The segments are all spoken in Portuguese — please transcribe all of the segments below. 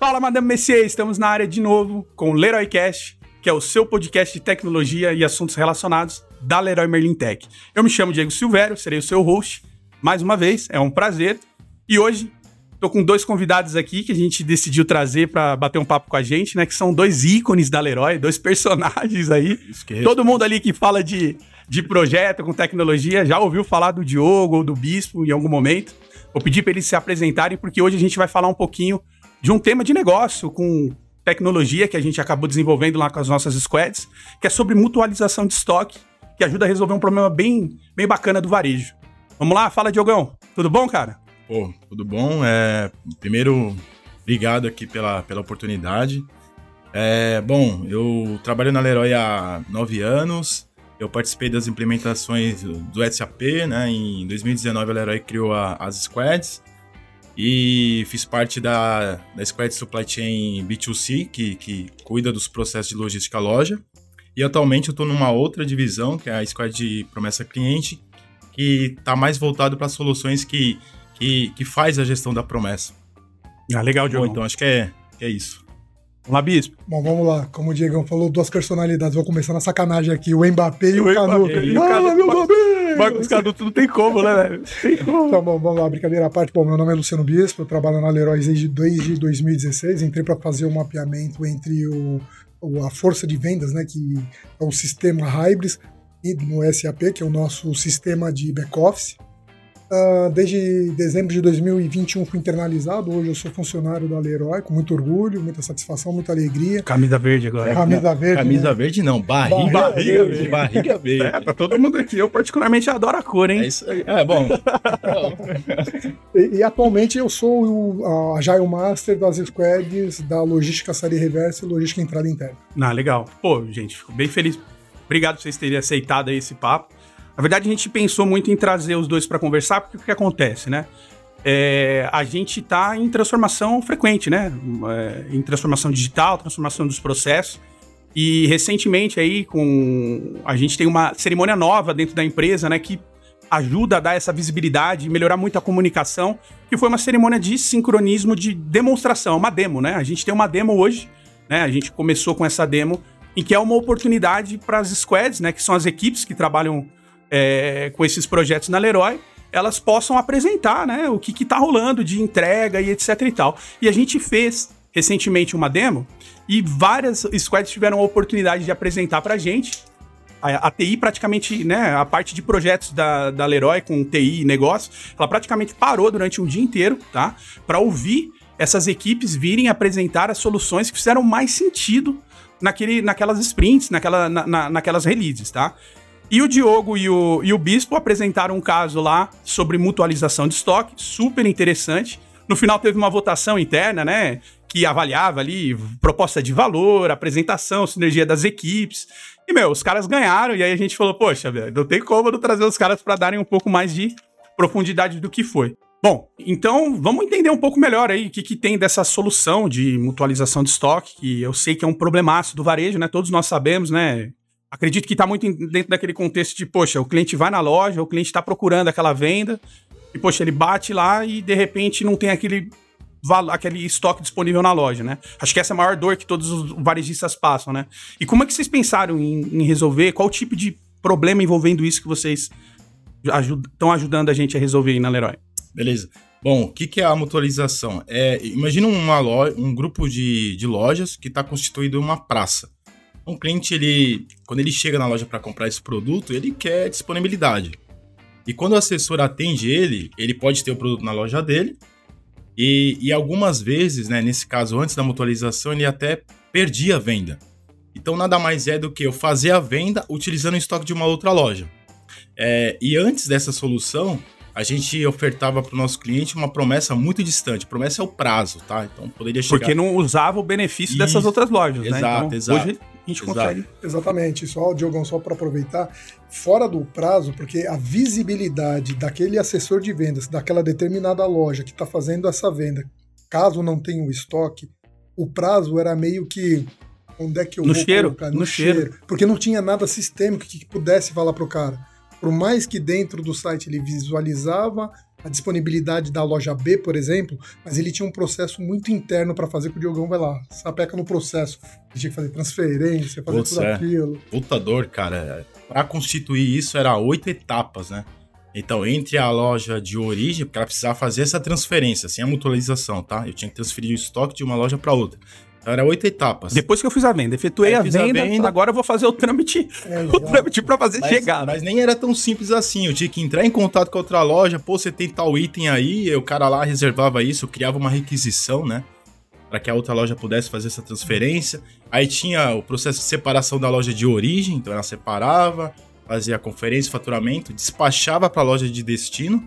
Fala, Madame Messier, estamos na área de novo com o Leroy Cast, que é o seu podcast de tecnologia e assuntos relacionados da Leroy Merlin Tech. Eu me chamo Diego Silvério, serei o seu host mais uma vez, é um prazer. E hoje tô com dois convidados aqui que a gente decidiu trazer para bater um papo com a gente, né, que são dois ícones da Leroy, dois personagens aí. Esqueça. Todo mundo ali que fala de, de projeto com tecnologia já ouviu falar do Diogo ou do Bispo em algum momento. Vou pedir para eles se apresentarem porque hoje a gente vai falar um pouquinho de um tema de negócio com tecnologia que a gente acabou desenvolvendo lá com as nossas squads, que é sobre mutualização de estoque, que ajuda a resolver um problema bem, bem bacana do varejo. Vamos lá, fala Diogão. Tudo bom, cara? Pô, tudo bom. É, primeiro, obrigado aqui pela, pela oportunidade. É, bom, eu trabalho na Leroy há nove anos. Eu participei das implementações do SAP, né? Em 2019 a Leroy criou a, as squads e fiz parte da, da Squad Supply Chain B2C, que, que cuida dos processos de logística loja. E atualmente eu estou numa outra divisão, que é a Squad de Promessa Cliente, que está mais voltado para soluções que, que, que faz a gestão da promessa. Ah, legal, Diogo. Então acho que é, que é isso. Vamos lá, Bispo. Bom, vamos lá. Como o Diegão falou, duas personalidades. Vou começar na sacanagem aqui. O Mbappé e o, o Canuto. Ah, meu Mbappé! Marcos Canuto não tem como, né, velho? Tem como. Então, bom, vamos lá. Brincadeira à parte. Bom, meu nome é Luciano Bispo. Eu trabalho na Leroy desde, desde 2016. Entrei para fazer um mapeamento entre o, a força de vendas, né, que é o sistema Hybris, no SAP, que é o nosso sistema de back-office. Uh, desde dezembro de 2021 fui internalizado. Hoje eu sou funcionário da Leroy, com muito orgulho, muita satisfação, muita alegria. Camisa verde agora. Camisa verde. Camisa né? verde não, barriga, barriga, verde. Barriga verde. É, pra todo mundo aqui. Eu particularmente adoro a cor, hein? É isso aí. É, bom. e, e, atualmente eu sou o Agile Master das squads da logística série reversa e logística entrada interna. Ah, legal. Pô, gente, fico bem feliz. Obrigado por vocês terem aceitado esse papo. Na verdade, a gente pensou muito em trazer os dois para conversar, porque o que acontece, né? É, a gente está em transformação frequente, né? É, em transformação digital, transformação dos processos. E recentemente aí, com a gente tem uma cerimônia nova dentro da empresa, né? Que ajuda a dar essa visibilidade, melhorar muito a comunicação, que foi uma cerimônia de sincronismo de demonstração, uma demo, né? A gente tem uma demo hoje, né? A gente começou com essa demo, em que é uma oportunidade para as squads, né? Que são as equipes que trabalham é, com esses projetos na Leroy, elas possam apresentar né, o que está rolando de entrega e etc e tal. E a gente fez recentemente uma demo e várias squads tiveram a oportunidade de apresentar para gente. A, a, TI praticamente, né, a parte de projetos da, da Leroy com TI e negócio, ela praticamente parou durante um dia inteiro, tá? Para ouvir essas equipes virem apresentar as soluções que fizeram mais sentido naquele, naquelas sprints, naquela, na, na, naquelas releases, tá? E o Diogo e o, e o Bispo apresentaram um caso lá sobre mutualização de estoque, super interessante. No final teve uma votação interna, né? Que avaliava ali proposta de valor, apresentação, sinergia das equipes. E, meu, os caras ganharam, e aí a gente falou, poxa, não tem como não trazer os caras para darem um pouco mais de profundidade do que foi. Bom, então vamos entender um pouco melhor aí o que, que tem dessa solução de mutualização de estoque, que eu sei que é um problemaço do varejo, né? Todos nós sabemos, né? Acredito que está muito dentro daquele contexto de, poxa, o cliente vai na loja, o cliente está procurando aquela venda, e, poxa, ele bate lá e de repente não tem aquele, aquele estoque disponível na loja, né? Acho que essa é a maior dor que todos os varejistas passam, né? E como é que vocês pensaram em, em resolver? Qual tipo de problema envolvendo isso que vocês estão ajud ajudando a gente a resolver aí na Leroy? Beleza. Bom, o que, que, é a mutualização? É, imagina uma loja, um grupo de, de lojas que está constituído uma praça. Um cliente, ele, quando ele chega na loja para comprar esse produto, ele quer disponibilidade. E quando o assessor atende ele, ele pode ter o produto na loja dele. E, e algumas vezes, né, nesse caso, antes da mutualização, ele até perdia a venda. Então, nada mais é do que eu fazer a venda utilizando o estoque de uma outra loja. É, e antes dessa solução, a gente ofertava para o nosso cliente uma promessa muito distante. Promessa é o prazo, tá? Então poderia chegar. Porque não usava o benefício Isso. dessas outras lojas, exato, né? Então, exato. Hoje a gente exato. consegue. Exatamente. Só, Diogão, só para aproveitar, fora do prazo, porque a visibilidade daquele assessor de vendas, daquela determinada loja que está fazendo essa venda, caso não tenha o estoque, o prazo era meio que onde é que eu no vou cheiro, colocar? No, no cheiro. cheiro. Porque não tinha nada sistêmico que pudesse falar para o cara por mais que dentro do site ele visualizava a disponibilidade da loja B, por exemplo, mas ele tinha um processo muito interno para fazer que o Diogão vai lá, sapeca no processo. Ele tinha que fazer transferência, fazer Putz, tudo é. aquilo. Puta dor, cara. Pra constituir isso era oito etapas, né? Então, entre a loja de origem, porque ela precisava fazer essa transferência, sem a mutualização, tá? Eu tinha que transferir o estoque de uma loja para outra. Então, era oito etapas. Depois que eu fiz a venda, efetuei Aí a fiz a venda, venda. agora eu vou fazer o trâmite, É, o trâmite pra fazer Mas, chegar. né? mas nem era tão simples assim. Eu tinha que entrar em contato com a outra loja, pô, você tem tal item aí, e o cara lá reservava isso, eu criava uma requisição, né? Para que a outra loja pudesse fazer essa transferência. Aí tinha o processo de separação da loja de origem, então ela separava, fazia a conferência, faturamento, despachava para a loja de destino.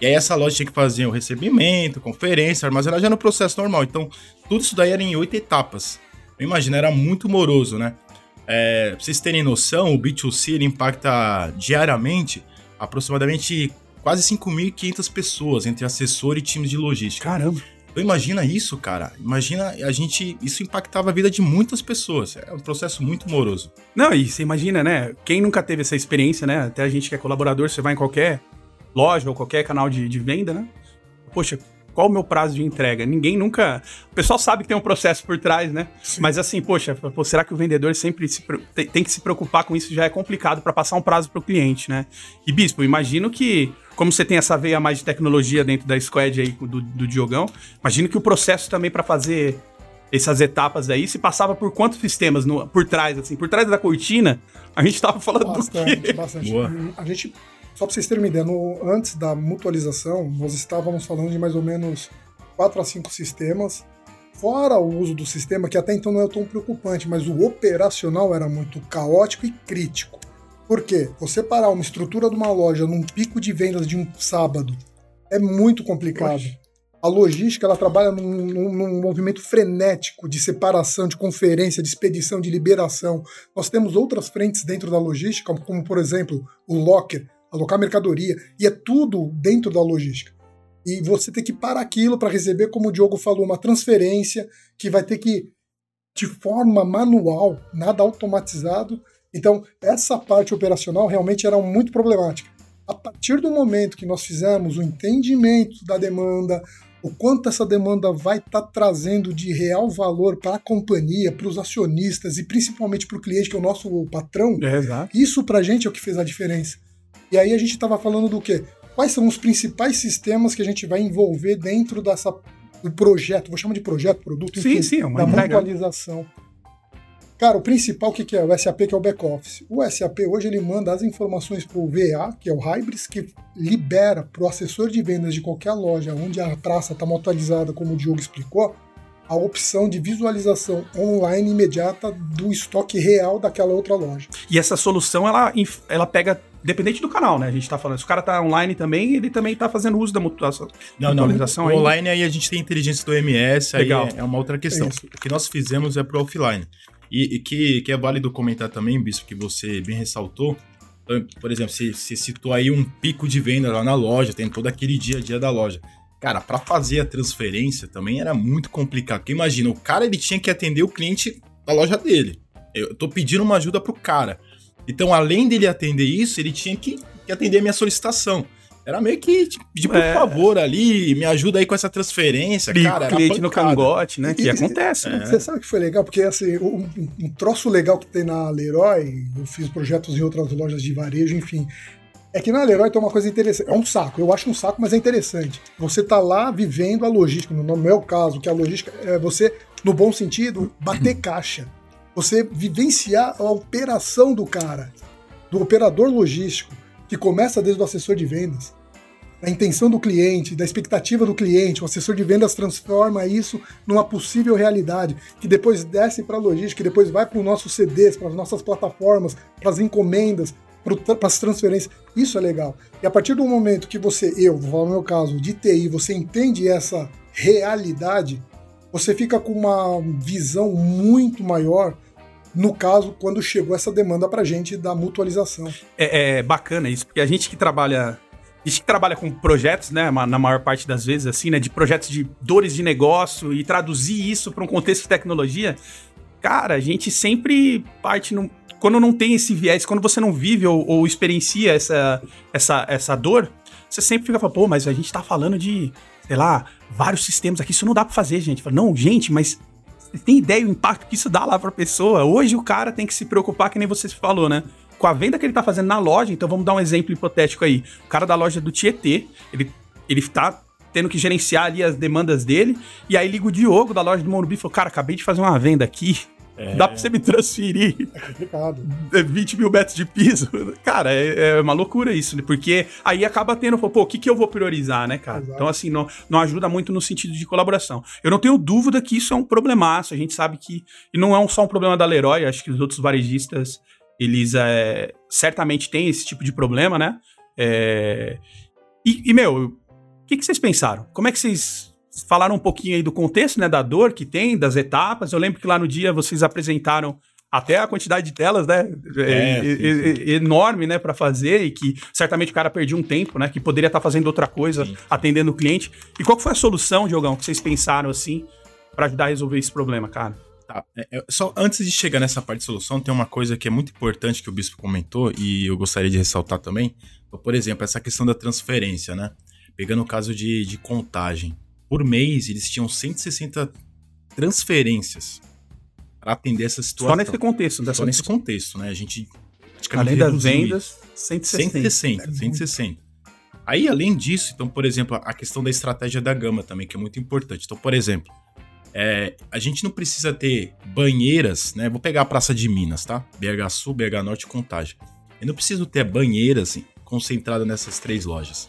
E aí essa loja tinha que fazer o recebimento, conferência, armazenagem era no processo normal. Então, tudo isso daí era em oito etapas. Eu imagino, era muito moroso, né? É, pra vocês terem noção, o B2C ele impacta diariamente aproximadamente quase 5.500 pessoas entre assessor e times de logística. Caramba. Então imagina isso, cara. Imagina a gente. Isso impactava a vida de muitas pessoas. É um processo muito moroso. Não, e você imagina, né? Quem nunca teve essa experiência, né? Até a gente que é colaborador, você vai em qualquer loja ou qualquer canal de, de venda, né? Poxa, qual o meu prazo de entrega? Ninguém nunca. O pessoal sabe que tem um processo por trás, né? Mas assim, poxa, pô, será que o vendedor sempre se tem, tem que se preocupar com isso? Já é complicado para passar um prazo para o cliente, né? E Bispo, imagino que, como você tem essa veia mais de tecnologia dentro da squad aí do, do Diogão, imagino que o processo também para fazer essas etapas aí se passava por quantos sistemas no- por trás, assim, por trás da cortina, a gente tava falando do Bastante, quê? bastante. Boa. A gente, só para vocês terem uma ideia, no- antes da mutualização, nós estávamos falando de mais ou menos 4 a 5 sistemas, fora o uso do sistema, que até então não é tão preocupante, mas o operacional era muito caótico e crítico. Por quê? Você parar uma estrutura de uma loja num pico de vendas de um sábado é muito complicado. A logística ela trabalha num, num- num movimento frenético de separação, de conferência, de expedição, de liberação. Nós temos outras frentes dentro da logística, como por exemplo o locker, alocar mercadoria, e é tudo dentro da logística. E você tem que parar aquilo para receber, como o Diogo falou, uma transferência que vai ter que, de forma manual, nada automatizado. Então, essa parte operacional realmente era muito problemática. A partir do momento que nós fizemos o entendimento da demanda, o quanto essa demanda vai estar trazendo de real valor para a companhia, para os acionistas e principalmente para o cliente, que é o nosso patrão, É, isso pra gente é o que fez a diferença. E aí a gente estava falando do quê? Quais são os principais sistemas que a gente vai envolver dentro dessa do projeto? Vou chamar de projeto, produto, Sim, sim, é uma da mutualização. Cara, o principal o que, que é? O SAP, que é o back-office. O SAP hoje ele manda as informações para o VA, que é o Hybris, que libera para o assessor de vendas de qualquer loja onde a praça está mutualizada, como o Diogo explicou, a opção de visualização online imediata do estoque real daquela outra loja. E essa solução, ela, ela pega, dependente do canal, né? A gente tá falando. Se o cara tá online também, ele também tá fazendo uso da mutuação. Não, não. Mutualização ainda. online aí a gente tem inteligência do MS, aí Legal. é, é uma outra questão. É o que nós fizemos é pro offline. E, e que, que é válido comentar também, Bispo, que você bem ressaltou. Então, Por exemplo, você, você citou aí um pico de venda lá na loja, tem todo aquele dia a dia da loja. Cara, para fazer a transferência também era muito complicado. Porque imagina, o cara ele tinha que atender o cliente da loja dele. Eu tô pedindo uma ajuda pro cara. Então, além dele atender isso, ele tinha que, que atender a minha solicitação. Era meio que tipo, pedir por É. favor ali, me ajuda aí com essa transferência, Clique, cara. cliente no cangote, né? Que E- acontece, né? Você sabe que foi legal? Porque assim, um, um- um troço legal que tem na Leroy, eu fiz projetos em outras lojas de varejo, enfim. É que na Leroy tem uma coisa interessante. É um saco, eu acho um saco, mas é interessante. Você tá lá vivendo a logística. No meu caso, que a logística é você, no bom sentido, bater caixa. Você vivenciar a operação do cara, do operador logístico, que começa desde o assessor de vendas da intenção do cliente, da expectativa do cliente. O assessor de vendas transforma isso numa possível realidade, que depois desce para a logística, que depois vai para os nossos CDs, para as nossas plataformas, para as encomendas, para as transferências. Isso é legal. E a partir do momento que você, eu, vou falar no meu caso, de TI, você entende essa realidade, você fica com uma visão muito maior. No caso, quando chegou essa demanda para gente da mutualização. É, é bacana isso, porque a gente que trabalha. A gente que trabalha com projetos, né? Na maior parte das vezes, assim, né? De projetos de dores de negócio e traduzir isso para um contexto de tecnologia. Cara, a gente sempre parte num. Quando não tem esse viés, quando você não vive ou, ou experiencia essa, essa, essa dor, você sempre fica falando, pô, mas a gente tá falando de, sei lá, vários sistemas aqui, isso não dá pra fazer, gente. Fala, não, gente, mas você tem ideia do impacto que isso dá lá pra pessoa? Hoje o cara tem que se preocupar, que nem você falou, né? Com a venda que ele tá fazendo na loja, então vamos dar um exemplo hipotético aí. O cara da loja do Tietê, ele, ele tá tendo que gerenciar ali as demandas dele, e aí liga o Diogo da loja do Morumbi e falou, cara, acabei de fazer uma venda aqui, é. Dá pra você me transferir. É complicado. 20 mil metros de piso. Cara, é, é uma loucura isso, né? Porque aí acaba tendo, pô, o que, que eu vou priorizar, né, cara? Exato. Então, assim, não, não ajuda muito no sentido de colaboração. Eu não tenho dúvida que isso é um problemaço. A gente sabe que. E não é só um problema da Leroy, acho que os outros varejistas, eles é, certamente têm esse tipo de problema, né? É, e, e, meu, o que, que vocês pensaram? Como é que vocês falaram um pouquinho aí do contexto, né, da dor que tem, das etapas. Eu lembro que lá no dia vocês apresentaram até a quantidade de telas, né, é, é, sim, sim. enorme, né, para fazer e que certamente o cara perdia um tempo, né, que poderia estar tá fazendo outra coisa, sim. atendendo o cliente. E qual foi a solução, Diogão, que vocês pensaram assim para ajudar a resolver esse problema, cara? Tá, é, é, só antes de chegar nessa parte de solução, tem uma coisa que é muito importante que o Bispo comentou e eu gostaria de ressaltar também. Então, por exemplo, essa questão da transferência, né? Pegando o caso de, de contagem por mês eles tinham 160 transferências para atender essa situação. Só nesse contexto, Só nesse contexto, né? A gente além das vendas, 160. 160, 160. Aí, além disso, então, por exemplo, a questão da estratégia da gama também, que é muito importante. Então, por exemplo, é, a gente não precisa ter banheiras, né? Vou pegar a Praça de Minas, tá? BH Sul, BH Norte e Contagem. Eu não preciso ter banheiras assim, concentradas nessas três lojas.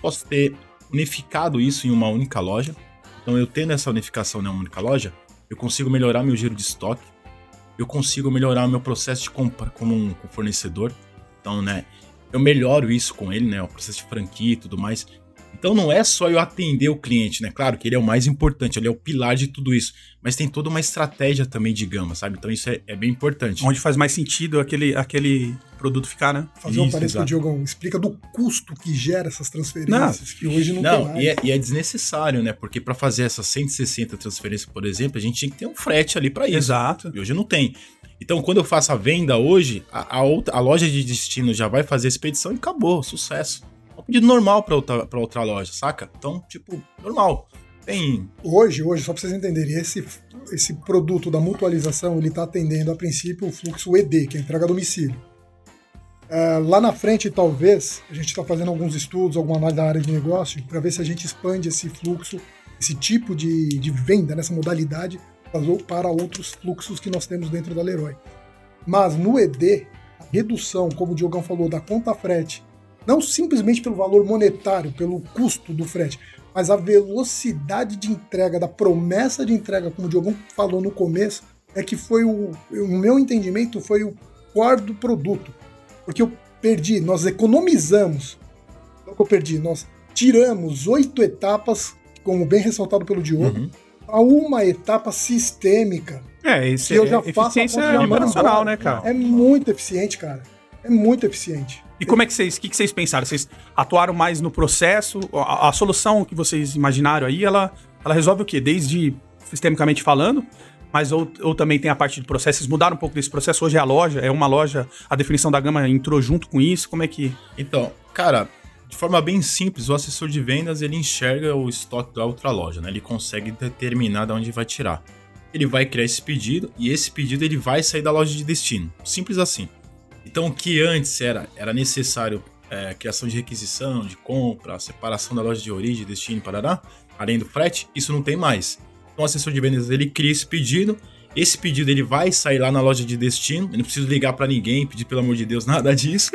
Posso ter unificado isso em uma única loja. Então, eu tendo essa unificação em uma única loja, eu consigo melhorar meu giro de estoque, eu consigo melhorar meu processo de compra como um fornecedor. Então, né, eu melhoro isso com ele, né, o processo de franquia e tudo mais. Então não é só eu atender o cliente, né? Claro que ele é o mais importante, ele é o pilar de tudo isso. Mas tem toda uma estratégia também de gama, sabe? Então isso é, é bem importante. Onde faz mais sentido aquele, aquele produto ficar, né? Fazer um parênteses com o Diogão, explica do custo que gera essas transferências, não, que hoje não, não tem mais. E é, e é desnecessário, né? Porque para fazer essas 160 transferências, por exemplo, a gente tinha que ter um frete ali para isso. Exato. E hoje não tem. Então, quando eu faço a venda hoje, a, a, outra, a loja de destino já vai fazer a expedição e acabou, sucesso pedido normal pra outra, outra loja, saca? Então, tipo, normal. Tem. Hoje, hoje, só pra vocês entenderem, esse, esse produto da mutualização, ele tá atendendo, a princípio, o fluxo ED, que é a entrega a domicílio. Uh, lá na frente, talvez, a gente está fazendo alguns estudos, alguma análise da área de negócio, para ver se a gente expande esse fluxo, esse tipo de, de venda, nessa modalidade, para outros fluxos que nós temos dentro da Leroy. Mas no ED, a redução, como o Diogão falou, da conta frete não simplesmente pelo valor monetário, pelo custo do frete, mas a velocidade de entrega, da promessa de entrega, como o Diogo falou no começo, é que foi o, no meu entendimento, foi o quarto produto. Porque eu perdi, nós economizamos, não que eu perdi, nós tiramos oito etapas, como bem ressaltado pelo Diogo, uhum. a uma etapa sistêmica. É, isso é, eu já eficiência faço operacional, né, cara? É muito eficiente, cara. É muito eficiente. E como é que vocês, o que, que vocês pensaram? Vocês atuaram mais no processo? A, a, solução que vocês imaginaram aí, ela, ela resolve o quê? Desde sistemicamente falando, mas ou, ou também tem a parte de processo. Vocês mudaram um pouco desse processo. Hoje é a loja, é uma loja, a definição da gama entrou junto com isso. Como é que. Então, cara, de forma bem simples, o assessor de vendas ele enxerga o estoque da outra loja, né? Ele consegue determinar de onde vai tirar. Ele vai criar esse pedido e esse pedido ele vai sair da loja de destino. Simples assim. Então, o que antes era, era necessário é, criação de requisição, de compra, separação da loja de origem, destino, parará, além do frete, isso não tem mais. Então, o assessor de vendas ele cria esse pedido, esse pedido ele vai sair lá na loja de destino, eu não preciso ligar para ninguém, pedir pelo amor de Deus nada disso.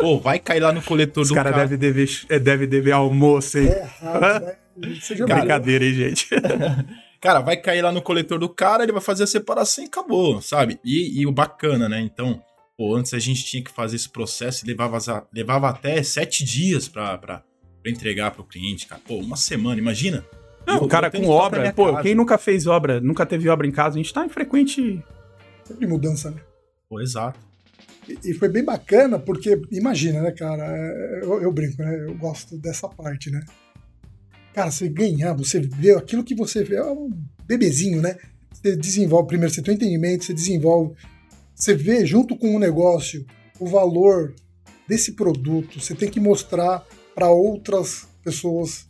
Pô, vai cair lá no coletor Os do cara carro. Deve dever, é, deve dever almoço, hein? É, né? Brincadeira, hein, gente? cara, vai cair lá no coletor do cara, ele vai fazer a separação e acabou, sabe? E, e o bacana, né? Então, Pô, antes a gente tinha que fazer esse processo e levava, levava até sete dias para entregar para o cliente, cara. Pô, uma semana, imagina. Não, o cara com obra, pô, casa. quem nunca fez obra, nunca teve obra em casa, a gente tá em frequente. De mudança, né? Pô, exato. E, e foi bem bacana, porque, imagina, né, cara? É, eu, eu, brinco, né? Eu gosto dessa parte, né? Cara, você ganhar, você vê aquilo que você vê, é um bebezinho, né? Você desenvolve, primeiro, você tem um entendimento, você desenvolve você vê junto com o negócio o valor desse produto, você tem que mostrar para outras pessoas,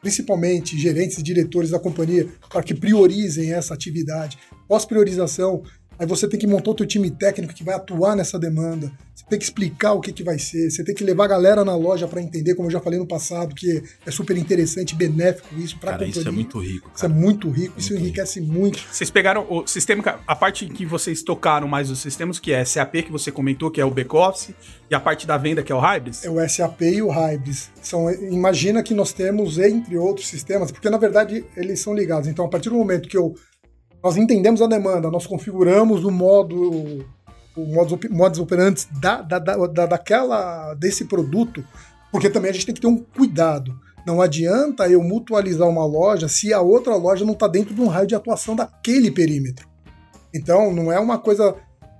principalmente gerentes e diretores da companhia, para que priorizem essa atividade. Pós-priorização, Aí você tem que montar o teu time técnico que vai atuar nessa demanda. Você tem que explicar o que, que vai ser. Você tem que levar a galera na loja para entender, como eu já falei no passado, que é super interessante, benéfico isso para a companhia. Isso é muito rico. Cara. Isso é muito rico. É isso muito enriquece rico. muito. Vocês pegaram o sistema, a parte que vocês tocaram mais os sistemas, que é SAP, que você comentou, que é o back-office, e a parte da venda, que é o Hybris? É o SAP e o Hybris. São, imagina que nós temos, entre outros sistemas, porque na verdade eles são ligados. Então, a partir do momento que eu nós entendemos a demanda, nós configuramos o modo o modus, modus operantes da, da, da, daquela, desse produto, porque também a gente tem que ter um cuidado. Não adianta eu mutualizar uma loja se a outra loja não está dentro de um raio de atuação daquele perímetro. Então, não é uma coisa.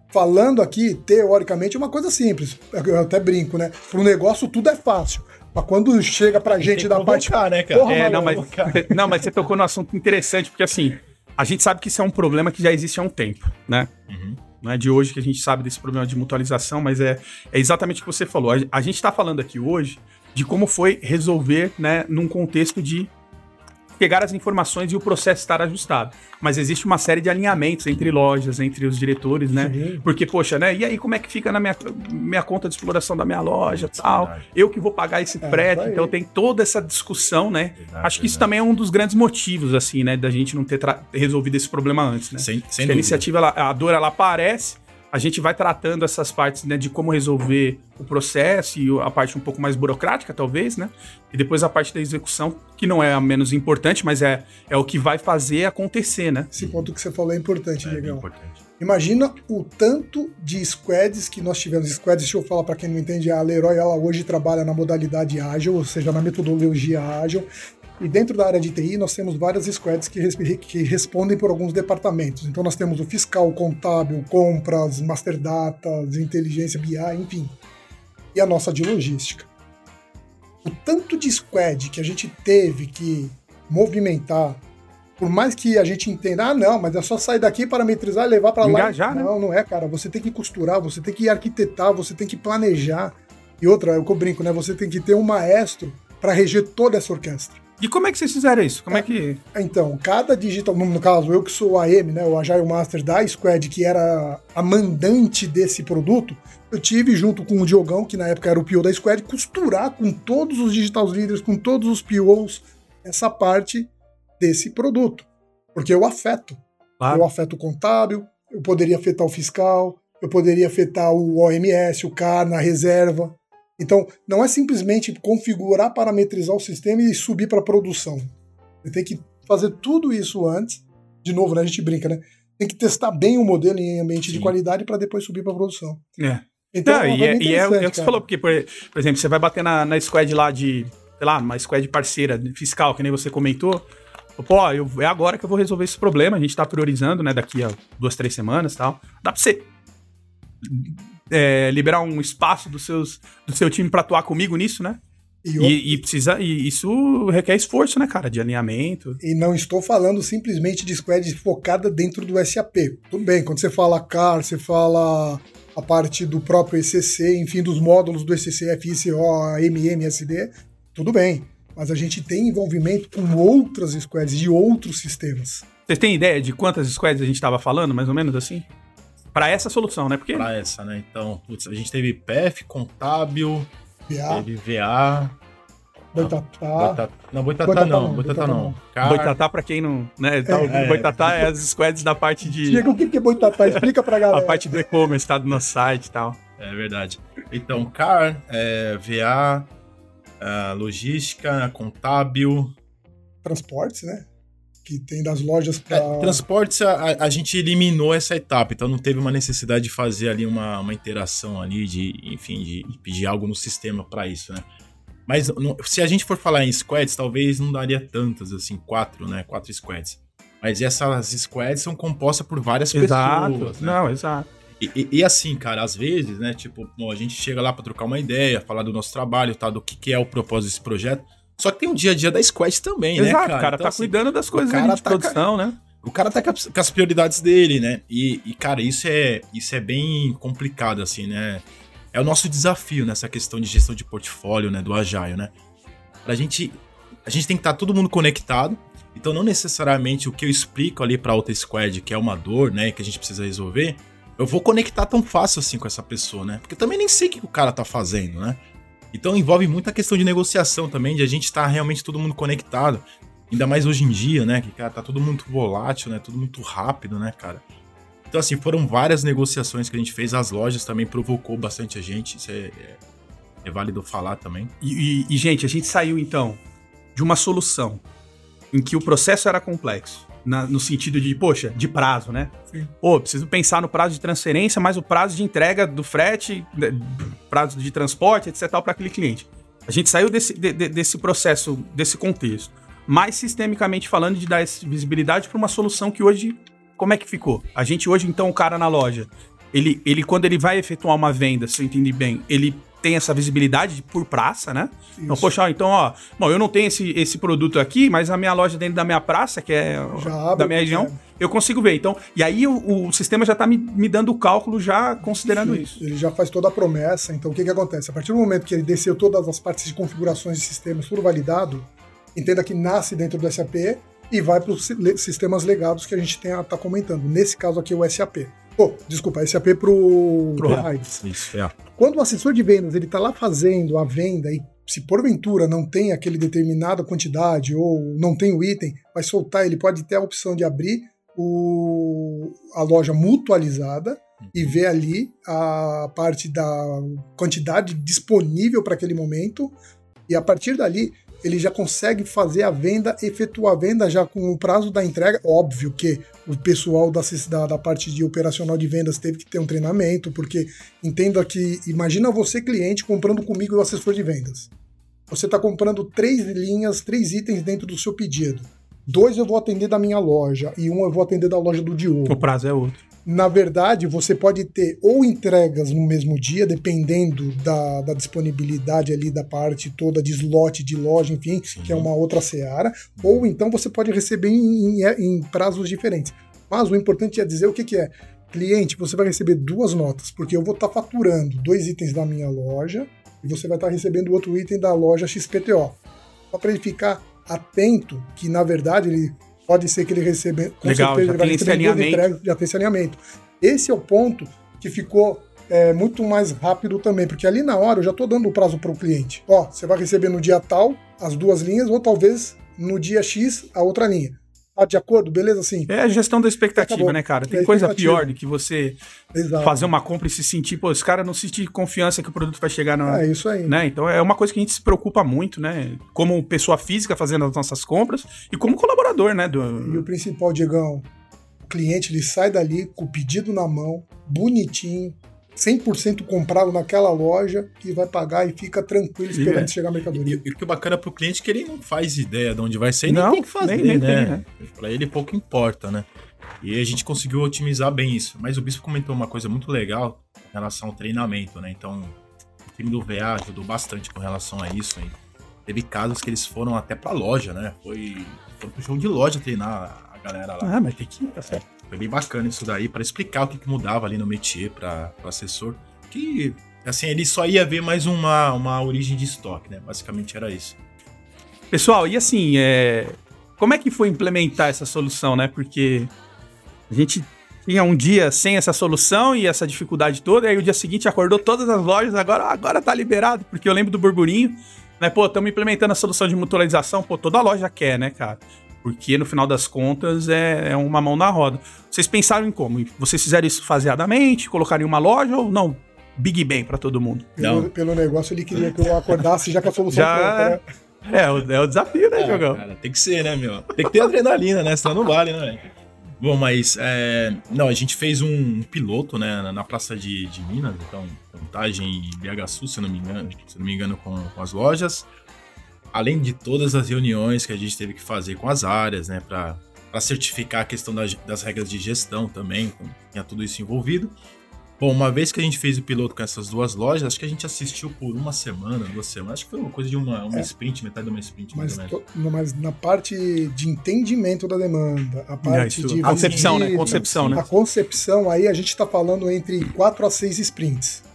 Falando aqui, teoricamente, é uma coisa simples. Eu até brinco, né? Para o negócio, tudo é fácil. Mas quando chega pra gente da parte. Né, cara? Porra, é, não, mas, não, mas você tocou no assunto interessante, porque assim, a gente sabe que isso é um problema que já existe há um tempo, né? Uhum. Não é de hoje que a gente sabe desse problema de mutualização, mas é, é exatamente o que você falou. A, a gente está falando aqui hoje de como foi resolver, né, num contexto de pegar as informações e o processo estar ajustado. Mas existe uma série de alinhamentos entre lojas, entre os diretores, né? Sim. Porque, poxa, né? E aí, como é que fica na minha, minha conta de exploração da minha loja tal? Verdade. Eu que vou pagar esse é, frete. Então tem toda essa discussão, né? Verdade, Acho que isso também é um dos grandes motivos, assim, né? Da gente não ter resolvido esse problema antes, né? Sem, sem a iniciativa, ela, a dor, ela aparece a gente vai tratando essas partes né, de como resolver o processo e a parte um pouco mais burocrática, talvez, né? E depois a parte da execução, que não é a menos importante, mas é, é o que vai fazer acontecer, né? Esse ponto que você falou é importante, é, legal. importante. Imagina o tanto de squads que nós tivemos. Squads, deixa eu falar para quem não entende, a Leroy ela hoje trabalha na modalidade ágil, ou seja, na metodologia ágil. E dentro da área de TI, nós temos várias squads que, que, respondem por alguns departamentos. Então, nós temos o fiscal, contábil, compras, master data, inteligência BI, enfim. E a nossa de logística. O tanto de squad que a gente teve que movimentar, por mais que a gente entenda, ah, não, mas é só sair daqui, parametrizar e levar para lá. Já, né? Não, não é, cara. Você tem que costurar, você tem que arquitetar, você tem que planejar. E outra, é o que eu brinco, né? Você tem que ter um maestro para reger toda essa orquestra. E como é que vocês fizeram isso? Como é, é que. Então, cada digital, no caso, eu que sou o AM, né, o Agile Master da Squad, que era a mandante desse produto, eu tive, junto com o Diogão, que na época era o PO da Squad, costurar com todos os digital leaders, com todos os POs, essa parte desse produto. Porque eu afeto. Claro. Eu afeto o contábil, eu poderia afetar o fiscal, eu poderia afetar o OMS, o CAR na reserva. Então, não é simplesmente configurar, parametrizar o sistema e subir para produção. Você tem que fazer tudo isso antes. De novo, né, a gente brinca, né? Tem que testar bem o modelo em ambiente Sim. de qualidade para depois subir para produção. É. Então, não, é, e, é, e é, é, o que você falou, porque, por, por, exemplo, você vai bater na, na squad lá de, sei lá, uma squad parceira fiscal, que nem você comentou. Pô, eu, é agora que eu vou resolver esse problema. A gente tá priorizando, né, daqui a duas, três semanas e tal. Dá pra você é, liberar um espaço dos seus, do seu time para atuar comigo nisso, né? E, e, e, precisa, e isso requer esforço, né, cara, de alinhamento. E não estou falando simplesmente de squad focada dentro do SAP. Tudo bem, quando você fala CAR, você fala a parte do próprio ECC, enfim, dos módulos do ECC, FICO, MM, SD, tudo bem. Mas a gente tem envolvimento com outras squads de outros sistemas. Vocês têm ideia de quantas squads a gente estava falando, mais ou menos assim? Para essa solução, né? Porque... Para essa, né? Então, putz, a gente teve PF, Contábil, VA. teve VA. Boitatá. Não, Boitatá, Boitatá não, Boitatá não. Car... Boitatá, pra quem não. Né, então, é, Boitatá é. é as squads da parte de. Diego, o que é Boitatá? Explica pra galera. A parte do e-commerce, tá do nosso site e tal. É verdade. Então, CAR, é, VA, é, logística, contábil. Transportes, né? Que tem das lojas para. É, transportes, a, a, gente eliminou essa etapa, então não teve uma necessidade de fazer ali uma, uma interação ali, de, enfim, de, pedir algo no sistema para isso, né? Mas no, se a gente for falar em squads, talvez não daria tantas, assim, quatro, né? Quatro squads. Mas essas squads são compostas por várias exato. pessoas. Né? Não, exato. E, e, e, assim, cara, às vezes, né, tipo, bom, a gente chega lá para trocar uma ideia, falar do nosso trabalho, tá, do que, que é o propósito desse projeto. Só que tem o dia a dia da Squad também, Exato, né, cara? O cara então, tá assim, cuidando das coisas de tá produção, né? O cara tá com as prioridades dele, né? E, e, cara, isso é, isso é bem complicado, assim, né? É o nosso desafio nessa questão de gestão de portfólio, né? Do Agile, né? Pra gente. A gente tem que estar tá todo mundo conectado. Então, não necessariamente o que eu explico ali pra outra squad, que é uma dor, né, que a gente precisa resolver, eu vou conectar tão fácil assim com essa pessoa, né? Porque eu também nem sei o que o cara tá fazendo, né? Então envolve muita questão de negociação também, de a gente estar tá realmente todo mundo conectado. Ainda mais hoje em dia, né? Que, cara, tá tudo muito volátil, né? Tudo muito rápido, né, cara? Então, assim, foram várias negociações que a gente fez. As lojas também provocou bastante a gente. Isso é, é, é válido falar também. E, e, e, gente, a gente saiu, então, de uma solução em que o processo era complexo. Na, no sentido de, poxa, de prazo, né? Sim. Pô, preciso pensar no prazo de transferência, mas o prazo de entrega do frete, prazo de transporte, etc, para aquele cliente. A gente saiu desse, de, desse processo, desse contexto. Mais sistemicamente falando, de dar visibilidade para uma solução que hoje como é que ficou? A gente hoje, então, o cara na loja, ele, ele quando ele vai efetuar uma venda, se eu entendi bem, ele tem essa visibilidade por praça, né? Então, Isso. Então, poxa, então, ó, bom, eu não tenho esse, esse produto aqui, mas a minha loja dentro da minha praça, que é da minha região, é. eu consigo ver. Então, e aí o, o sistema já está me, me dando o cálculo já considerando Sim, isso. Ele já faz toda a promessa. Então, o que que acontece? A partir do momento que ele desceu todas as partes de configurações de sistemas, tudo validado, entenda que nasce dentro do SAP e vai para os sistemas legados que a gente está comentando. Nesse caso aqui, o SAP. Oh, desculpa, SAP para o Isso, é. Quando o assessor de vendas ele está lá fazendo a venda e se porventura não tem aquele determinada quantidade ou não tem o item, vai soltar, ele pode ter a opção de abrir o, a loja mutualizada e ver ali a parte da quantidade disponível para aquele momento. E a partir dali ele já consegue fazer a venda, efetuar a venda já com o prazo da entrega. Óbvio que o pessoal da, da, parte de operacional de vendas teve que ter um treinamento, porque entenda que, imagina você, cliente, comprando comigo o assessor de vendas. Você está comprando três linhas, três itens dentro do seu pedido. Dois eu vou atender da minha loja e um eu vou atender da loja do Diogo. O prazo é outro na verdade, você pode ter ou entregas no mesmo dia, dependendo da, da disponibilidade ali da parte toda de slot de loja, enfim, Sim. que é uma outra seara, ou então você pode receber em, em, em prazos diferentes. Mas o importante é dizer o que, que é. Cliente, você vai receber duas notas, porque eu vou estar tá faturando dois itens da minha loja e você vai estar tá recebendo outro item da loja XPTO. Só para ele ficar atento que, na verdade, ele pode ser que ele receba. Com Legal, certeza, ele vai receber alinhamento. Entregas, já tem esse alinhamento. Esse é o ponto que ficou é, muito mais rápido também, porque ali na hora eu já estou dando o prazo para o cliente. Ó, você vai receber no dia tal as duas linhas, ou talvez no dia X a outra linha. Tá de acordo? Beleza, sim. É a gestão da expectativa, Acabou. né, cara? Tem é coisa pior do que você Exato. fazer uma compra e se sentir, pô, os caras não sentir confiança que o produto vai chegar na. É isso aí. Né? Então é uma coisa que a gente se preocupa muito, né? Como pessoa física fazendo as nossas compras e como colaborador, né? Do... E o principal, Diegão, o cliente ele sai dali com o pedido na mão, bonitinho, 100% comprado naquela loja e vai pagar e fica tranquilo esperando é. chegar a mercadoria. E, o que é bacana pro cliente é que ele não faz ideia de onde vai ser e não, nem tem que fazer, nem, nem né? Né? Pra ele pouco importa, né? E a gente conseguiu otimizar bem isso. Mas o Bispo comentou uma coisa muito legal em relação ao treinamento, né? Então, o time do VA ajudou bastante com relação a isso. Hein? Teve casos que eles foram até pra loja, né? Foi, foi pro show de loja treinar a galera lá. Ah, mas tem que ir, tá certo. Foi bem bacana isso daí para explicar o que, que, mudava ali no métier para o assessor. Que, assim, ele só ia ver mais uma, uma origem de estoque, né? Basicamente era isso. Pessoal, e assim, é... como é que foi implementar essa solução, né? Porque a gente tinha um dia sem essa solução e essa dificuldade toda, e aí o dia seguinte acordou todas as lojas, agora, agora tá liberado, porque eu lembro do burburinho, né? Pô, estamos implementando a solução de mutualização, pô, toda loja quer, né, cara? Porque no final das contas é, é uma mão na roda. Vocês pensaram em como? Vocês fizeram isso faseadamente? Colocariam uma loja ou não? Big Bang para todo mundo? Pelo, pelo, negócio, ele queria que eu acordasse já com a solução já... pronta, né? É, o, é o desafio, né, é, Jogão? Cara, tem que ser, né, meu? Tem que ter adrenalina, né? Senão não vale, né, Bom, mas é, não, a gente fez um piloto, né, na Praça de, de Minas, então, contagem em BH Sul, se não me engano, se não me engano, com, com as lojas além de todas as reuniões que a gente teve que fazer com as áreas, né, para certificar a questão das, das, regras de gestão também, então, tinha tudo isso envolvido. Bom, uma vez que a gente fez o piloto com essas duas lojas, acho que a gente assistiu por uma semana, duas semanas. Acho que foi uma coisa de uma, uma é, sprint, metade de uma sprint. Mas, to, mas na parte de entendimento da demanda, a parte de. A concepção, né? Concepção, né? A concepção, aí a gente está falando entre quatro a seis sprints.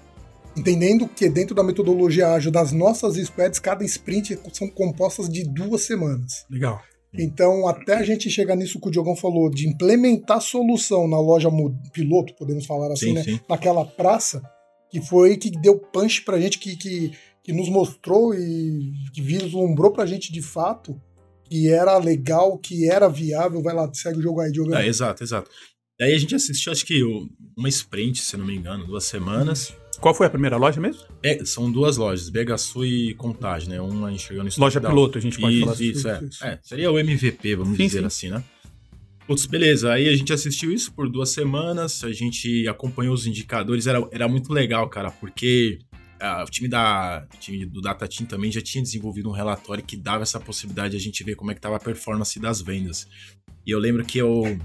Entendendo que dentro da metodologia ágil das nossas squads, cada sprint são compostas de duas semanas. Legal. Então, até a gente chegar nisso que o Diogão falou, de implementar solução na loja piloto, podemos falar assim, Sim, né? sim. Naquela praça, que foi que deu punch pra gente, que, que, que nos mostrou e que vislumbrou pra gente de fato que era legal, que era viável. Vai lá, segue o jogo aí, Diogão. É, exato, exato. Daí a gente assistiu, acho que uma sprint, se não me engano, duas semanas. Qual foi a primeira loja mesmo? É, são duas lojas, BHSU e Contagem, né? Uma enxergando isso. Loja piloto, a gente pode Isso, falar assim. isso, é. Isso. É, Seria o MVP, vamos Sim, dizer sim. assim, né? Putz, beleza. Aí a gente assistiu isso por duas semanas, a gente acompanhou os indicadores, era, era muito legal, cara, porque ah, o time, da, o time do Data Team também já tinha desenvolvido um relatório que dava essa possibilidade de a gente ver como é que tava a performance das vendas. E eu lembro que eu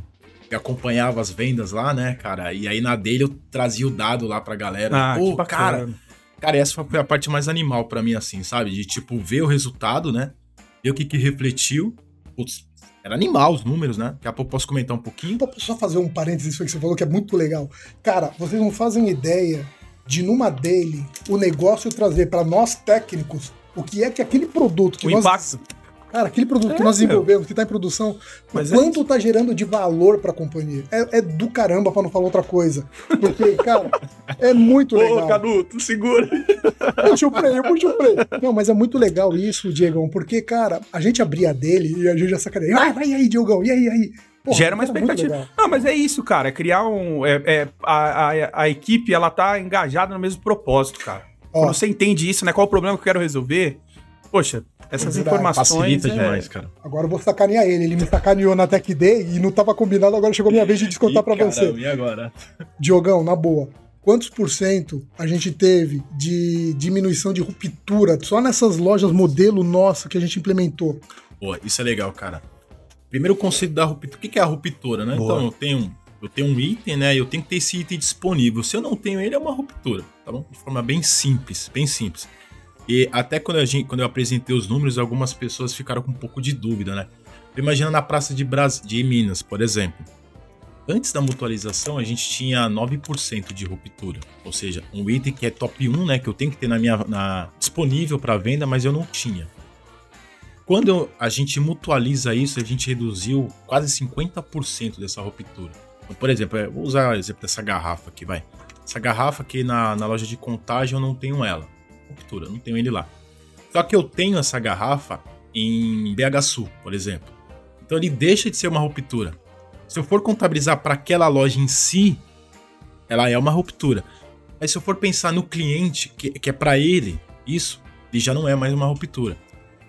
acompanhava as vendas lá, né, cara, e aí na dele eu trazia o dado lá pra galera. Ah, Pô, cara, Cara, essa foi a parte mais animal pra mim, assim, sabe? De, tipo, ver o resultado, né? Ver o que que refletiu. Putz, era animal os números, né? Daqui a pouco eu posso comentar um pouquinho. Pô, Posso só fazer um parênteses que você falou que é muito legal. Cara, vocês não fazem ideia de numa daily o negócio trazer pra nós técnicos o que é que aquele produto que O nós impacto. Cara, aquele produto que É, nós meu. desenvolvemos, que tá em produção, Mas é quanto tá gerando de valor pra companhia? É, é do caramba, pra não falar outra coisa. Porque, cara, é muito legal. Ô, Canuto, segura. Puxa o freio, puxa o freio. Não, mas é muito legal isso, Diegão, porque, cara, a gente abria dele e a gente já sacaneia. Vai, vai aí, Diogão, e aí, aí? Porra, Gera uma expectativa. Não, mas é isso, cara. É criar um. É, é- a, a, a equipe, ela tá engajada no mesmo propósito, cara. Ó. Quando você entende isso, né? Qual o problema que eu quero resolver? Poxa, essas informações. Facilita é- demais, cara. Agora eu vou sacanear ele. Ele me sacaneou na Tech Day e não tava combinado, agora chegou a minha vez de descontar pra Ih, você. E agora? Diogão, na boa, quantos por cento a gente teve de diminuição de ruptura só nessas lojas modelo nossa que a gente implementou? Pô, isso é legal, cara. Primeiro o conceito da ruptura. O que que é a ruptura, né? Boa. Então, eu tenho, eu tenho um item, né? Eu tenho que ter esse item disponível. Se eu não tenho ele, é uma ruptura, tá bom? De forma bem simples, bem simples. E até quando, gente, quando eu apresentei os números, algumas pessoas ficaram com um pouco de dúvida, né? Imagina na Praça de, Bras... de Minas, por exemplo. Antes da mutualização, a gente tinha 9% de ruptura. Ou seja, um item que é top 1, né? Que eu tenho que ter na minha, na... disponível para venda, mas eu não tinha. Quando eu- a gente mutualiza isso, a gente reduziu quase 50% dessa ruptura. Então, por exemplo, eu vou usar o exemplo dessa garrafa aqui, vai. Essa garrafa aqui na, na loja de contagem eu não tenho ela. Ruptura, não tenho ele lá. Só que eu tenho essa garrafa em BH Sul, por exemplo. Então ele deixa de ser uma ruptura. Se eu for contabilizar para aquela loja em si, ela é uma ruptura. Mas se eu for pensar no cliente, que, que é para ele, isso, ele já não é mais uma ruptura.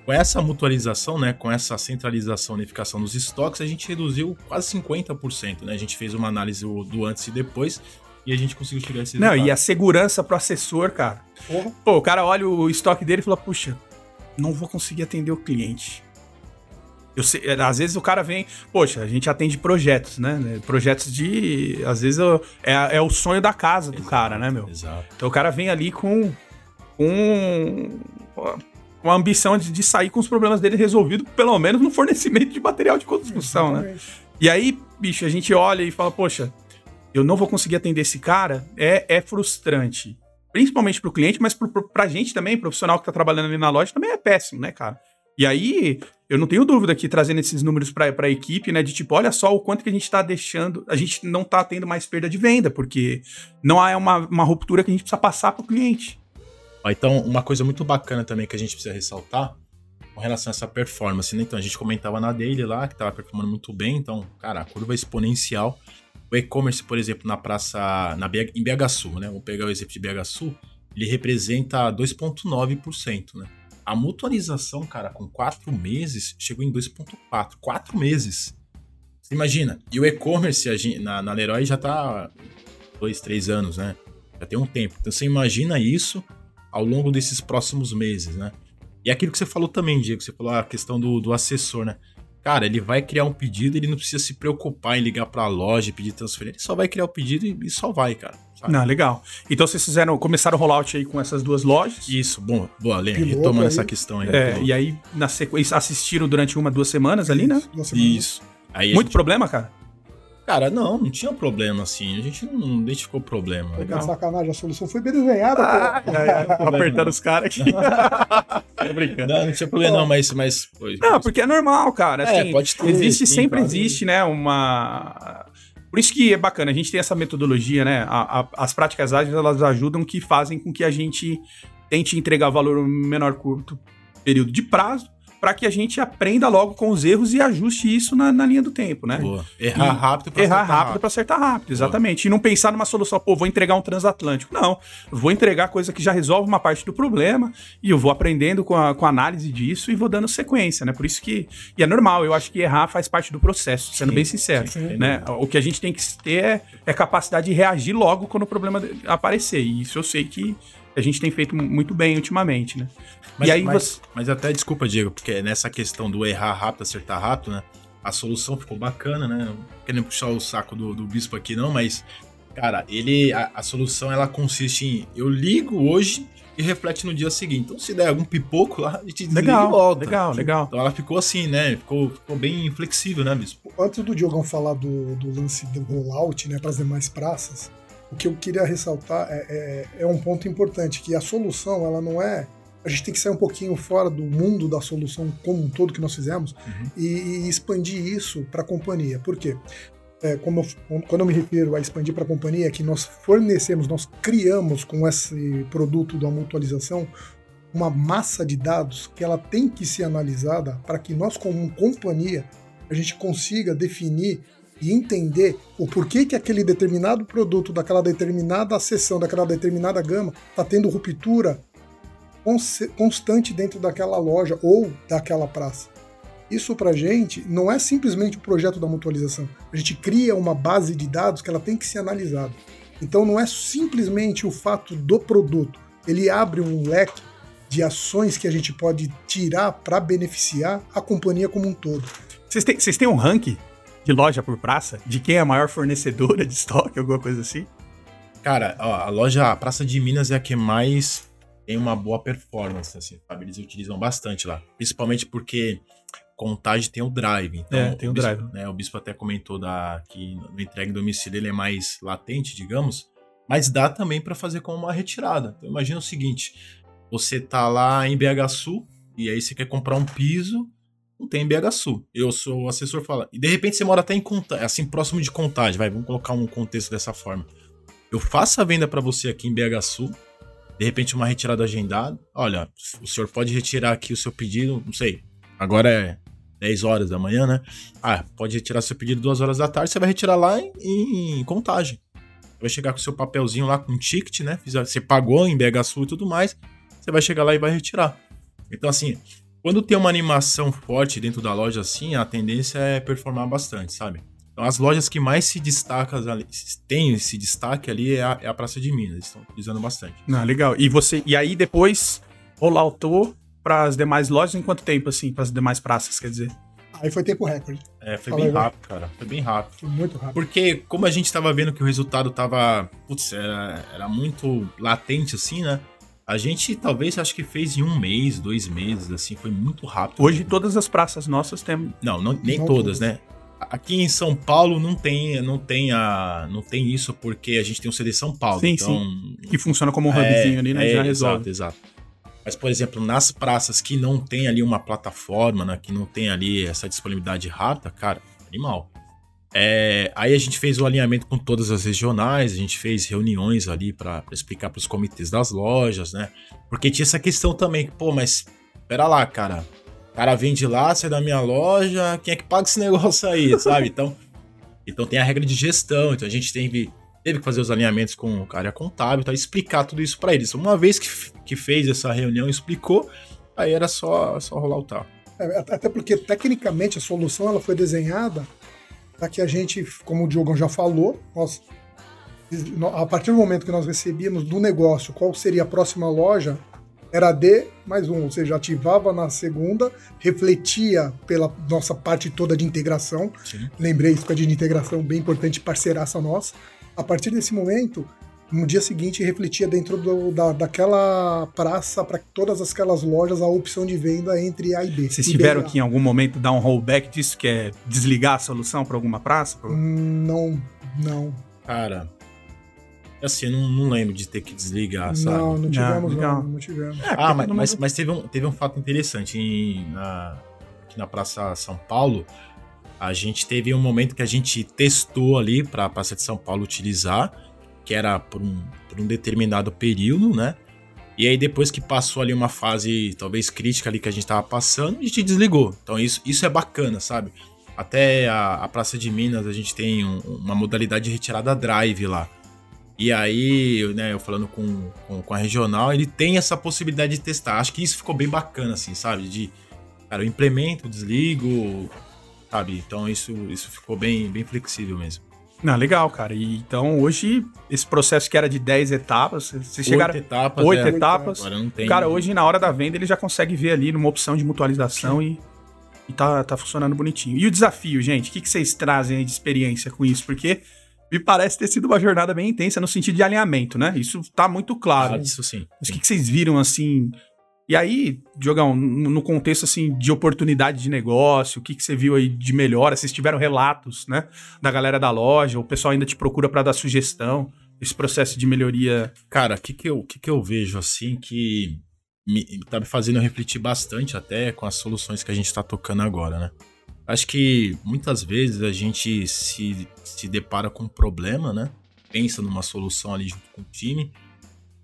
Com essa mutualização, né, com essa centralização, unificação dos estoques, a gente reduziu quase 50%, né? A gente fez uma análise do antes e depois e a gente conseguiu a esse Não, resultado. e a segurança pro assessor, cara. Porra. Pô, o cara olha o estoque dele e fala, puxa, não vou conseguir atender o cliente. Eu sei, é, às vezes o cara vem, poxa, a gente atende projetos, né? Projetos de. Às vezes eu- é, é o sonho da casa do cara, né, meu? Exato. Então o cara vem ali com, com uma ambição de, de sair com os problemas dele resolvidos, pelo menos no fornecimento de material de construção, né? Exatamente. E aí, bicho, a gente olha e fala, poxa, eu não vou conseguir atender esse cara, é, é frustrante. Principalmente pro cliente, mas pro, pro, pra gente também, profissional que tá trabalhando ali na loja, também é péssimo, né, cara? E aí, eu não tenho dúvida que trazendo esses números pra, pra equipe, né, de tipo, olha só o quanto que a gente tá deixando, a gente não tá tendo mais perda de venda, porque não há uma, uma ruptura que a gente precisa passar pro cliente. Ó, Então, uma coisa muito bacana também que a gente precisa ressaltar com relação a essa performance, né? Então, a gente comentava na Daily lá, que tava performando muito bem, então, cara, a curva é exponencial. O e-commerce, por exemplo, na praça, na BH, em BH Sul, né? Vamos pegar o exemplo de BH Sul, ele representa 2,9%, né? A mutualização, cara, com quatro meses, chegou em 2,4%. Quatro meses. Você imagina? E o e-commerce na, na Leroy já tá dois, três anos, né? Já tem um tempo. Então, você imagina isso ao longo desses próximos meses, né? E aquilo que você falou também, Diego, você falou a questão do, do assessor, né? Cara, ele vai criar um pedido, ele não precisa se preocupar em ligar pra loja e pedir transferência, ele só vai criar o pedido e, e só vai, cara. sabe? Não, legal. Então vocês fizeram, começaram o rollout aí com essas duas lojas. Isso, bom, boa, Lê, Piloto retomando aí. essa questão aí. É, e aí, na sequência, assistiram durante uma, duas semanas ali, né? Isso, duas semanas. Isso. Aí a Muito gente- problema, cara? Cara, não, não tinha problema assim. A gente não identificou problema. Foi Legal. sacanagem, a solução foi bem desenhada. Ah, pô. é, é, tô apertando os caras aqui. Tô brincando. Não, não tinha problema, não, mas. mas foi- Não, porque é normal, cara. É, Assim, pode ter, existe, sim, sempre claro. existe, né, uma... Por isso que é bacana, a gente tem essa metodologia, né? a- a- as práticas ágeis, elas ajudam que fazem com que a gente tente entregar valor no menor curto período de prazo, para que a gente aprenda logo com os erros e ajuste isso na, na linha do tempo, né? Boa. Errar E rápido pra Errar acertar rápido para acertar rápido, exatamente. E não pensar numa solução, pô, vou entregar um transatlântico. Não, vou entregar coisa que já resolve uma parte do problema e eu vou aprendendo com a, com a análise disso e vou dando sequência, né? Por isso que. E é normal, eu acho que errar faz parte do processo, sendo Sim, bem sincero. sim. Né? O que a gente tem que ter é, é capacidade de reagir logo quando o problema aparecer. E isso eu sei que a gente tem feito muito bem ultimamente, né? Mas, e aí mas, você. mas até desculpa, Diego, porque nessa questão do errar rápido, acertar rápido, né? A solução ficou bacana, né? Não querendo puxar o saco do, do bispo aqui, não, mas, cara, ele. A, a solução ela consiste em eu ligo hoje e reflete no dia seguinte. Então, se der algum pipoco lá, a gente desliga Legal, e volta. legal, legal. Então ela ficou assim, né? Ficou, ficou bem flexível, né, bispo? Antes do Diogão falar do, do lance do rollout né, para as demais praças, o que eu queria ressaltar é, é, é um ponto importante, que a solução, ela não é... A gente tem que sair um pouquinho fora do mundo da solução como um todo que nós fizemos Uhum. e, e expandir isso para a companhia. Por quê? É, como eu- quando eu me refiro a expandir para a companhia, é que nós fornecemos, nós criamos com esse produto da mutualização uma massa de dados que ela tem que ser analisada para que nós, como companhia, a gente consiga definir e entender o porquê que aquele determinado produto daquela determinada seção, daquela determinada gama, está tendo ruptura constante dentro daquela loja ou daquela praça. Isso para gente não é simplesmente o projeto da mutualização. A gente cria uma base de dados que ela tem que ser analisada. Então não é simplesmente o fato do produto. Ele abre um leque de ações que a gente pode tirar para beneficiar a companhia como um todo. Vocês têm, vocês têm um ranking de loja por praça? De quem é a maior fornecedora de estoque, alguma coisa assim? Cara, ó, a loja a Praça de Minas é a que mais tem uma boa performance, assim, sabe? Eles utilizam bastante lá. Principalmente porque Contagem tem o drive. Então, É, tem o bispo, drive. Né, o Bispo até comentou da, que no entrega em domicílio ele é mais latente, digamos. Mas dá também para fazer como uma retirada. Então imagina o seguinte, você tá lá em BH Sul e aí você quer comprar um piso, não tem em BH Sul. Eu sou o assessor fala. E de repente você mora até em Contagem, assim próximo de Contagem, vai, vamos colocar um contexto dessa forma. Eu faço a venda para você aqui em BH Sul, de repente uma retirada agendada. Olha, o senhor pode retirar aqui o seu pedido, não sei. Agora é 10 horas da manhã, né? Ah, pode retirar seu pedido 2 horas da tarde, você vai retirar lá em, em contagem. Vai chegar com seu papelzinho lá com um ticket, né? Você pagou em BH Sul e tudo mais. Você vai chegar lá e vai retirar. Então, assim, quando tem uma animação forte dentro da loja, assim, a tendência é performar bastante, sabe? Então, as lojas que mais se destacam ali, tem esse destaque ali é a, é a Praça de Minas. Eles estão utilizando bastante. Não, legal. E você e aí depois rolloutou para as demais lojas em quanto tempo assim, para as demais praças, quer dizer? Aí foi tempo recorde. É, foi Fala bem aí, rápido, cara. Foi bem rápido. Foi muito rápido. Porque, como a gente tava vendo que o resultado tava. Putz, era, era muito latente, assim, né? A gente talvez acho que fez em um mês, dois meses, assim, foi muito rápido. Hoje todas as praças nossas têm Não, não- nem Não todas, todas. né? Aqui em São Paulo não tem, não tem a, não tem isso porque a gente tem o CD São Paulo. Sim, então, que funciona como um hubzinho ali, né? é, já resolve. Exato, exato. Mas, por exemplo, nas praças que não tem ali uma plataforma, né, que não tem ali essa disponibilidade rápida, cara, animal. É, aí a gente fez o alinhamento com todas as regionais, a gente fez reuniões ali para explicar para os comitês das lojas, né? Porque tinha essa questão também, pô, mas pera lá, cara. Cara vende lá, sai da minha loja, quem é que paga esse negócio aí, sabe? Então, então tem a regra de gestão, então a gente teve, teve que fazer os alinhamentos com o cara contábil, tá? explicar tudo isso para eles. Uma vez que, que fez essa reunião, explicou, aí era só, só rolar o tal. É, até porque, tecnicamente, a solução ela foi desenhada para que a gente, como o Diogão já falou, nós, a partir do momento que nós recebíamos do negócio qual seria a próxima loja, era D mais um, ou seja, ativava na segunda, refletia pela nossa parte toda de integração. Sim. Lembrei isso que é de integração bem importante, parceiraça nossa. A partir desse momento, no dia seguinte refletia dentro do, da, daquela praça para todas aquelas lojas a opção de venda entre A e B. Vocês tiveram que em algum momento dar um rollback disso, que é desligar a solução para alguma praça? Pra- Hum, Não, não. Cara, assim, eu não, não lembro de ter que desligar, sabe? Não, não tivemos, legal. não, não tivemos. É, Ah, mas, mas, mas teve, um, teve um fato interessante. Em, na, aqui na Praça São Paulo, a gente teve um momento que a gente testou ali para a Praça de São Paulo utilizar, que era por um, por um determinado período, né? E aí depois que passou ali uma fase talvez crítica ali que a gente tava passando, a gente desligou. Então isso, isso é bacana, sabe? Até a, a Praça de Minas a gente tem um- uma modalidade de retirada drive lá. E aí, eu, né, eu falando com, com, com a regional, ele tem essa possibilidade de testar. Acho que isso ficou bem bacana, assim, sabe? De, cara, eu implemento, desligo, sabe? Então isso, isso ficou bem, bem flexível mesmo. Não, legal, cara. E, então, hoje, esse processo que era de 10 etapas, vocês chegaram. Oito etapas. Oito é. etapas. Agora não tem. Cara, hoje, na hora da venda, ele já consegue ver ali numa opção de mutualização e, e tá, tá funcionando bonitinho. E o desafio, gente? O que, que vocês trazem aí de experiência com isso? Porque me parece ter sido uma jornada bem intensa no sentido de alinhamento, né? Isso tá muito claro. Ah, isso sim. Mas o que, que vocês viram, assim... E aí, Diogão, no no contexto, assim, de oportunidade de negócio, o que, que você viu aí de melhora? Vocês tiveram relatos, né? Da galera da loja, o pessoal ainda te procura para dar sugestão, esse processo de melhoria... Cara, o que, que, eu, que, que eu vejo assim que me, tá me fazendo refletir bastante até com as soluções que a gente tá tocando agora, né? Acho que muitas vezes a gente se, se depara com um problema, né? Pensa numa solução ali junto com o time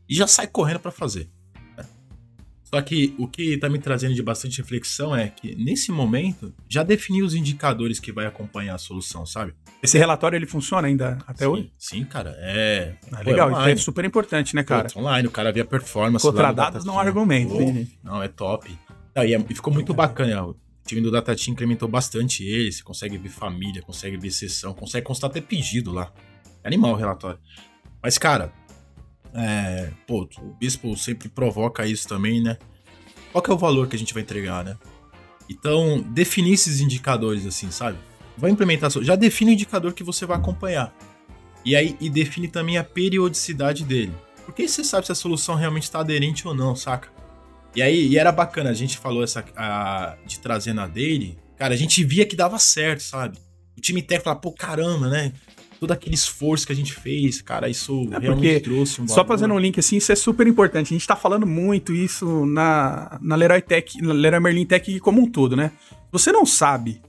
e já sai correndo para fazer. né? Só que o que tá me trazendo de bastante reflexão é que nesse momento já defini os indicadores que vai acompanhar a solução, sabe? Esse relatório, ele funciona ainda até sim, hoje? Sim, cara. É. Ah, pô, legal, é isso é super importante, né, Cara, cara? online, o cara via performance. Contra dados não argumento, Pô, gente? Não, é top. Não, e, é- e ficou muito bacana. O time do Data Team incrementou bastante ele. Você consegue ver família, consegue ver sessão, consegue constar até pedido lá. É animal o relatório. Mas, cara, é, pô, o Bispo sempre provoca isso também, né? Qual que é o valor que a gente vai entregar, né? Então, definir esses indicadores assim, sabe? Vai implementar, já define o indicador que você vai acompanhar. E aí, e define também a periodicidade dele. Porque aí você sabe se a solução realmente está aderente ou não, saca? E aí, e era bacana, a gente falou essa a- de trazer na daily, cara, a gente via que dava certo, sabe? O time técnico falava, pô, caramba, né? Todo aquele esforço que a gente fez, cara, isso É, realmente trouxe um Só valor. fazendo um link assim, isso é super importante. A gente tá falando muito isso na, na Leroy Tech, na Leroy Merlin Tech como um todo, né? Você não sabe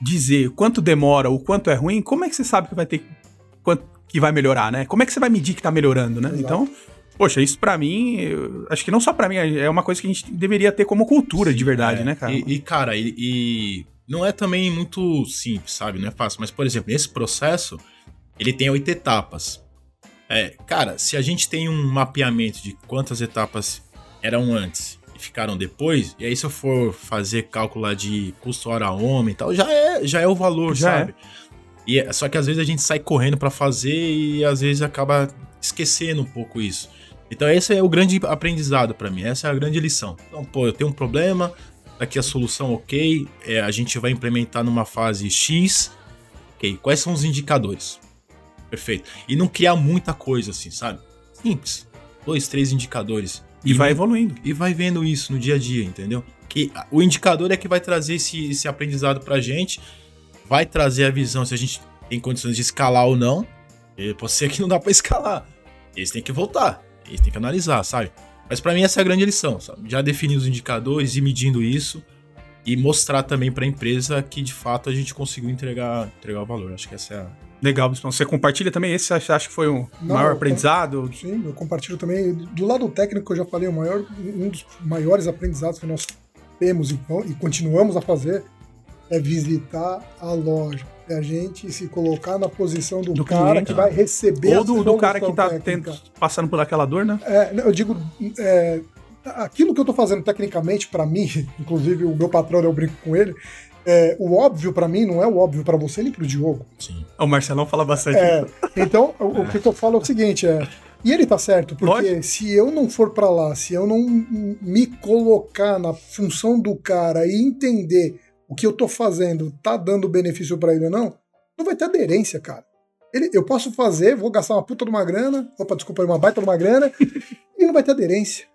dizer quanto demora ou quanto é ruim, como é que você sabe que vai ter quanto que vai melhorar, né? Como é que você vai medir que tá melhorando, né? Exato. Então, poxa, isso pra mim, acho que não só pra mim, é uma coisa que a gente deveria ter como cultura de verdade, É, né, cara? E, e, cara, e, e não é também muito simples, sabe? Não é fácil. Mas, por exemplo, esse processo, ele tem oito etapas. É, cara, se a gente tem um mapeamento de quantas etapas eram antes e ficaram depois, e aí se eu for fazer cálculo lá de custo hora homem e tal, já é, já é o valor, Já sabe? E é- só que às vezes a gente sai correndo pra fazer e às vezes acaba esquecendo um pouco isso. Então esse é o grande aprendizado pra mim, essa é a grande lição. Então, pô, eu tenho um problema, aqui a solução ok, é, a gente vai implementar numa fase X, ok, quais são os indicadores? Perfeito. E não criar muita coisa assim, sabe? Simples. Dois, três indicadores. E vai evoluindo. E vai vendo isso no dia a dia, entendeu? Que o indicador é que vai trazer esse, esse aprendizado pra gente, vai trazer a visão se a gente tem condições de escalar ou não. E pode ser que não dá pra escalar. Eles têm que voltar, eles têm que analisar, sabe? Mas pra mim essa é a grande lição, sabe? Já definir os indicadores e medindo isso e mostrar também pra empresa que de fato a gente conseguiu entregar, entregar o valor. Acho que essa é a, Legal, Bispão. Você compartilha também esse? Você acha que foi o Não, maior eu- aprendizado? Sim, eu compartilho também. Do lado técnico, eu já falei, o maior, um dos maiores aprendizados que nós temos e, e continuamos a fazer é visitar a loja. É a gente se colocar na posição do, Do cara cliente, que vai receber Ou a do, do cara que tá tendo, passando por aquela dor, né? É, não, eu digo, é, aquilo que eu tô fazendo tecnicamente pra mim, inclusive o meu patrão, eu brinco com ele, é, o óbvio pra mim não é o óbvio pra você nem pro Diogo. sim. O Marcelão fala bastante. É, então, o, o que eu falo é o seguinte, é, e ele tá certo, porque Lógico. se eu não for pra lá, se eu não me colocar na função do cara e entender o que eu tô fazendo tá dando benefício pra ele ou não, não vai ter aderência, cara. Ele, eu posso fazer, vou gastar uma puta de uma grana, opa, desculpa, uma baita de uma grana, e não vai ter aderência.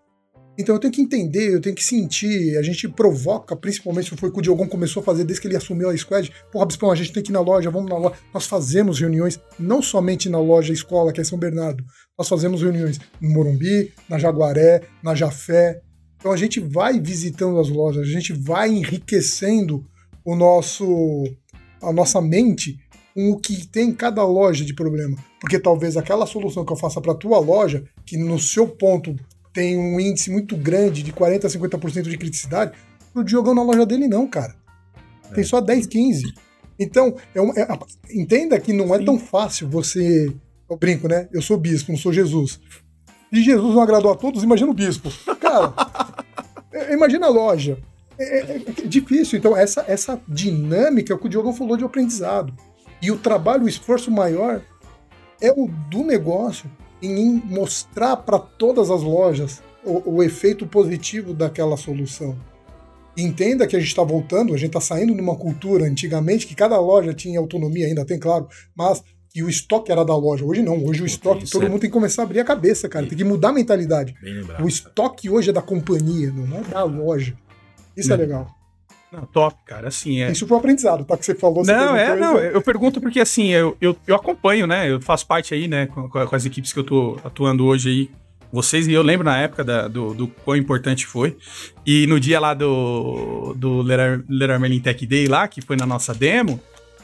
Então eu tenho que entender, eu tenho que sentir, a gente provoca, principalmente foi o que o Diogão começou a fazer desde que ele assumiu a Squad. Porra, Bispão, a gente tem que ir na loja, vamos na loja. Nós fazemos reuniões, não somente na loja escola, que é São Bernardo, nós fazemos reuniões no Morumbi, na Jaguaré, na Jafé. Então a gente vai visitando as lojas, a gente vai enriquecendo o nosso a nossa mente com o que tem em cada loja de problema. Porque talvez aquela solução que eu faça para tua loja, que no seu ponto tem um índice muito grande de 40 a 50% de criticidade, o Diogão na loja dele não, cara. Tem só 10, 15. Então, é uma, é, entenda que não é tão fácil você. Eu brinco, né? Eu sou bispo, não sou Jesus. E Jesus não agradou a todos, imagina o bispo. Cara, é, imagina a loja. É, é, é, difícil. Então, essa, essa dinâmica é o que o Diogão falou de aprendizado. E o trabalho, o esforço maior é o do negócio em mostrar para todas as lojas o, o, efeito positivo daquela solução. Entenda que a gente está voltando, a gente está saindo de uma cultura antigamente que cada loja tinha autonomia, ainda tem, claro, mas que o estoque era da loja. Hoje não, hoje o estoque, todo mundo tem que começar a abrir a cabeça, cara, tem que mudar a mentalidade. O estoque hoje é da companhia, não é da loja. Isso é legal. Não, top, cara, assim, é... Isso foi um aprendizado, tá? Que você falou. Você não, é, não, eu pergunto porque, assim, eu, eu, eu acompanho, né, eu faço parte aí, né, com, com, as equipes que eu tô atuando hoje aí, vocês, e eu lembro na época da, do, do quão importante foi, e no dia lá do, do Leroy Merlin Tech Day lá, que foi na nossa demo,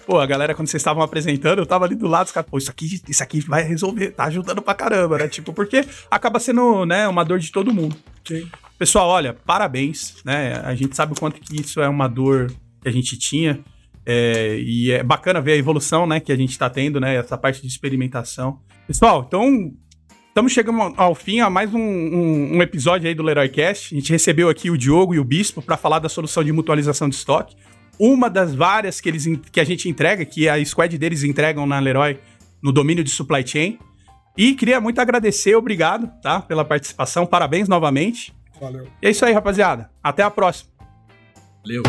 pô, a galera, quando vocês estavam apresentando, eu tava ali do lado, os caras, pô, isso aqui, isso aqui vai resolver, tá ajudando pra caramba, né? Tipo, porque acaba sendo, né, uma dor de todo mundo. Sim. Pessoal, olha, parabéns, né? A gente sabe o quanto que isso é uma dor que a gente tinha. É, e é bacana ver a evolução, né, que a gente está tendo, né? Essa parte de experimentação. Pessoal, então estamos chegando ao fim a mais um, um, um episódio aí do Leroycast. A gente recebeu aqui o Diogo e o Bispo para falar da solução de mutualização de estoque. Uma das várias que, eles, que a gente entrega, que a squad deles entregam na Leroy no domínio de supply chain. E queria muito agradecer, obrigado, tá? Pela participação. Parabéns novamente. Valeu. E é isso aí, rapaziada. Até a próxima. Valeu.